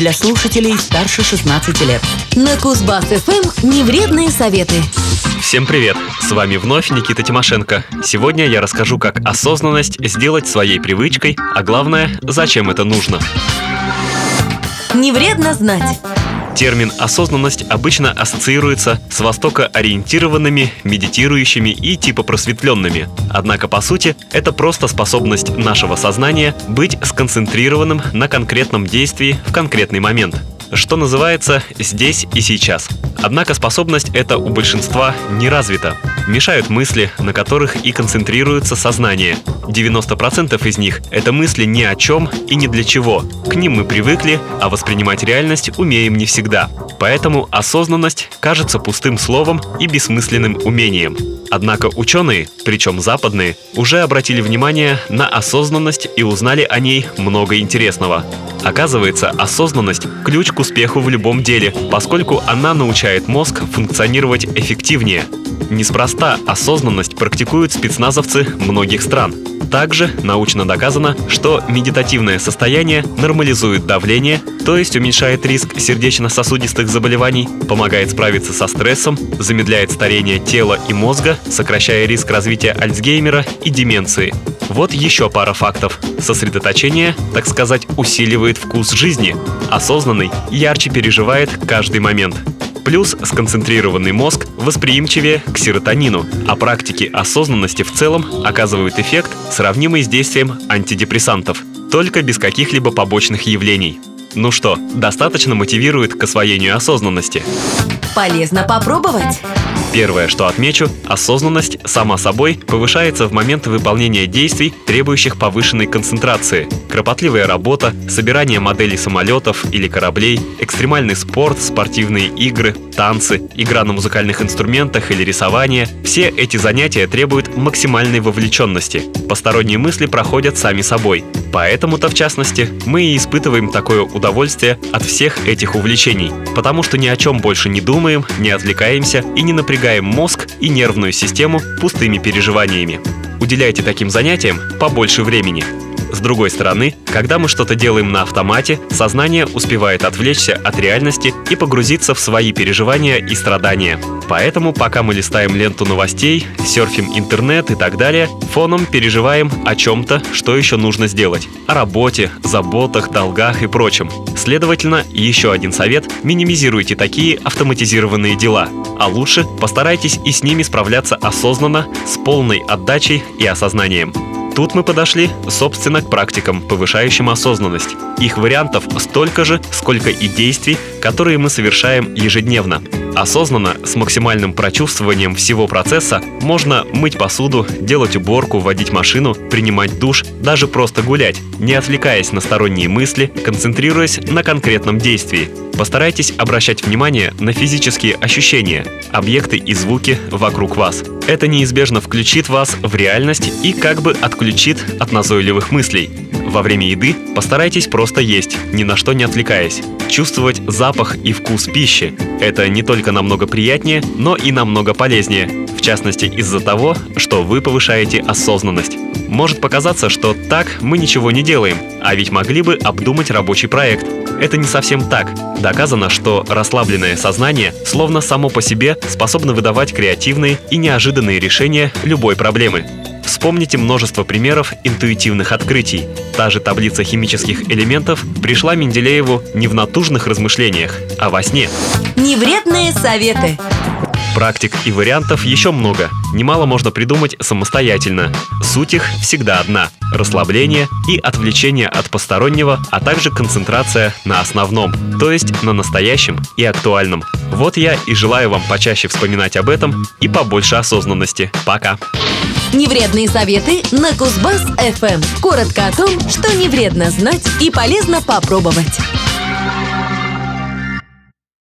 для слушателей старше 16 лет. На Кузбасс-ФМ невредные советы. Всем привет! С вами вновь Никита Тимошенко. Сегодня я расскажу, как осознанность сделать своей привычкой, а главное, зачем это нужно. Не вредно знать. Термин «осознанность» обычно ассоциируется с востокоориентированными, медитирующими и типа просветленными. Однако, по сути, это просто способность нашего сознания быть сконцентрированным на конкретном действии в конкретный момент что называется «здесь и сейчас». Однако способность эта у большинства не развита. Мешают мысли, на которых и концентрируется сознание. 90% из них — это мысли ни о чем и ни для чего. К ним мы привыкли, а воспринимать реальность умеем не всегда. Поэтому осознанность кажется пустым словом и бессмысленным умением. Однако ученые, причем западные, уже обратили внимание на осознанность и узнали о ней много интересного. Оказывается, осознанность – ключ к успеху в любом деле, поскольку она научает мозг функционировать эффективнее. Неспроста осознанность практикуют спецназовцы многих стран. Также научно доказано, что медитативное состояние нормализует давление, то есть уменьшает риск сердечно-сосудистых заболеваний, помогает справиться со стрессом, замедляет старение тела и мозга, сокращая риск развития Альцгеймера и деменции. Вот еще пара фактов. Сосредоточение, так сказать, усиливает вкус жизни. Осознанный ярче переживает каждый момент. Плюс сконцентрированный мозг восприимчивее к серотонину, а практики осознанности в целом оказывают эффект, сравнимый с действием антидепрессантов, только без каких-либо побочных явлений. Ну что, достаточно мотивирует к освоению осознанности? Полезно попробовать. Первое, что отмечу, осознанность сама собой повышается в момент выполнения действий, требующих повышенной концентрации. Кропотливая работа, собирание моделей самолетов или кораблей, экстремальный спорт, спортивные игры, танцы, игра на музыкальных инструментах или рисование – все эти занятия требуют максимальной вовлеченности. Посторонние мысли проходят сами собой. Поэтому-то, в частности, мы и испытываем такое удовольствие от всех этих увлечений, потому что ни о чем больше не думаем, не отвлекаемся и не напрягаем мозг и нервную систему пустыми переживаниями. Уделяйте таким занятиям побольше времени. С другой стороны, когда мы что-то делаем на автомате, сознание успевает отвлечься от реальности и погрузиться в свои переживания и страдания. Поэтому, пока мы листаем ленту новостей, серфим интернет и так далее, фоном переживаем о чем-то, что еще нужно сделать. О работе, заботах, долгах и прочем. Следовательно, еще один совет – минимизируйте такие автоматизированные дела. А лучше постарайтесь и с ними справляться осознанно, с полной отдачей и осознанием. Тут мы подошли, собственно, к практикам, повышающим осознанность. Их вариантов столько же, сколько и действий, которые мы совершаем ежедневно. Осознанно, с максимальным прочувствованием всего процесса, можно мыть посуду, делать уборку, водить машину, принимать душ, даже просто гулять, не отвлекаясь на сторонние мысли, концентрируясь на конкретном действии. Постарайтесь обращать внимание на физические ощущения, объекты и звуки вокруг вас. Это неизбежно включит вас в реальность и как бы отключит от назойливых мыслей. Во время еды постарайтесь просто есть, ни на что не отвлекаясь. Чувствовать запах и вкус пищи. Это не только намного приятнее, но и намного полезнее. В частности из-за того, что вы повышаете осознанность. Может показаться, что так мы ничего не делаем, а ведь могли бы обдумать рабочий проект. Это не совсем так. Доказано, что расслабленное сознание, словно само по себе, способно выдавать креативные и неожиданные решения любой проблемы. Вспомните множество примеров интуитивных открытий. Та же таблица химических элементов пришла Менделееву не в натужных размышлениях, а во сне. Невредные советы. Практик и вариантов еще много. Немало можно придумать самостоятельно. Суть их всегда одна – расслабление и отвлечение от постороннего, а также концентрация на основном, то есть на настоящем и актуальном. Вот я и желаю вам почаще вспоминать об этом и побольше осознанности. Пока! Невредные советы на Кузбасс ФМ. Коротко о том, что не вредно знать и полезно попробовать.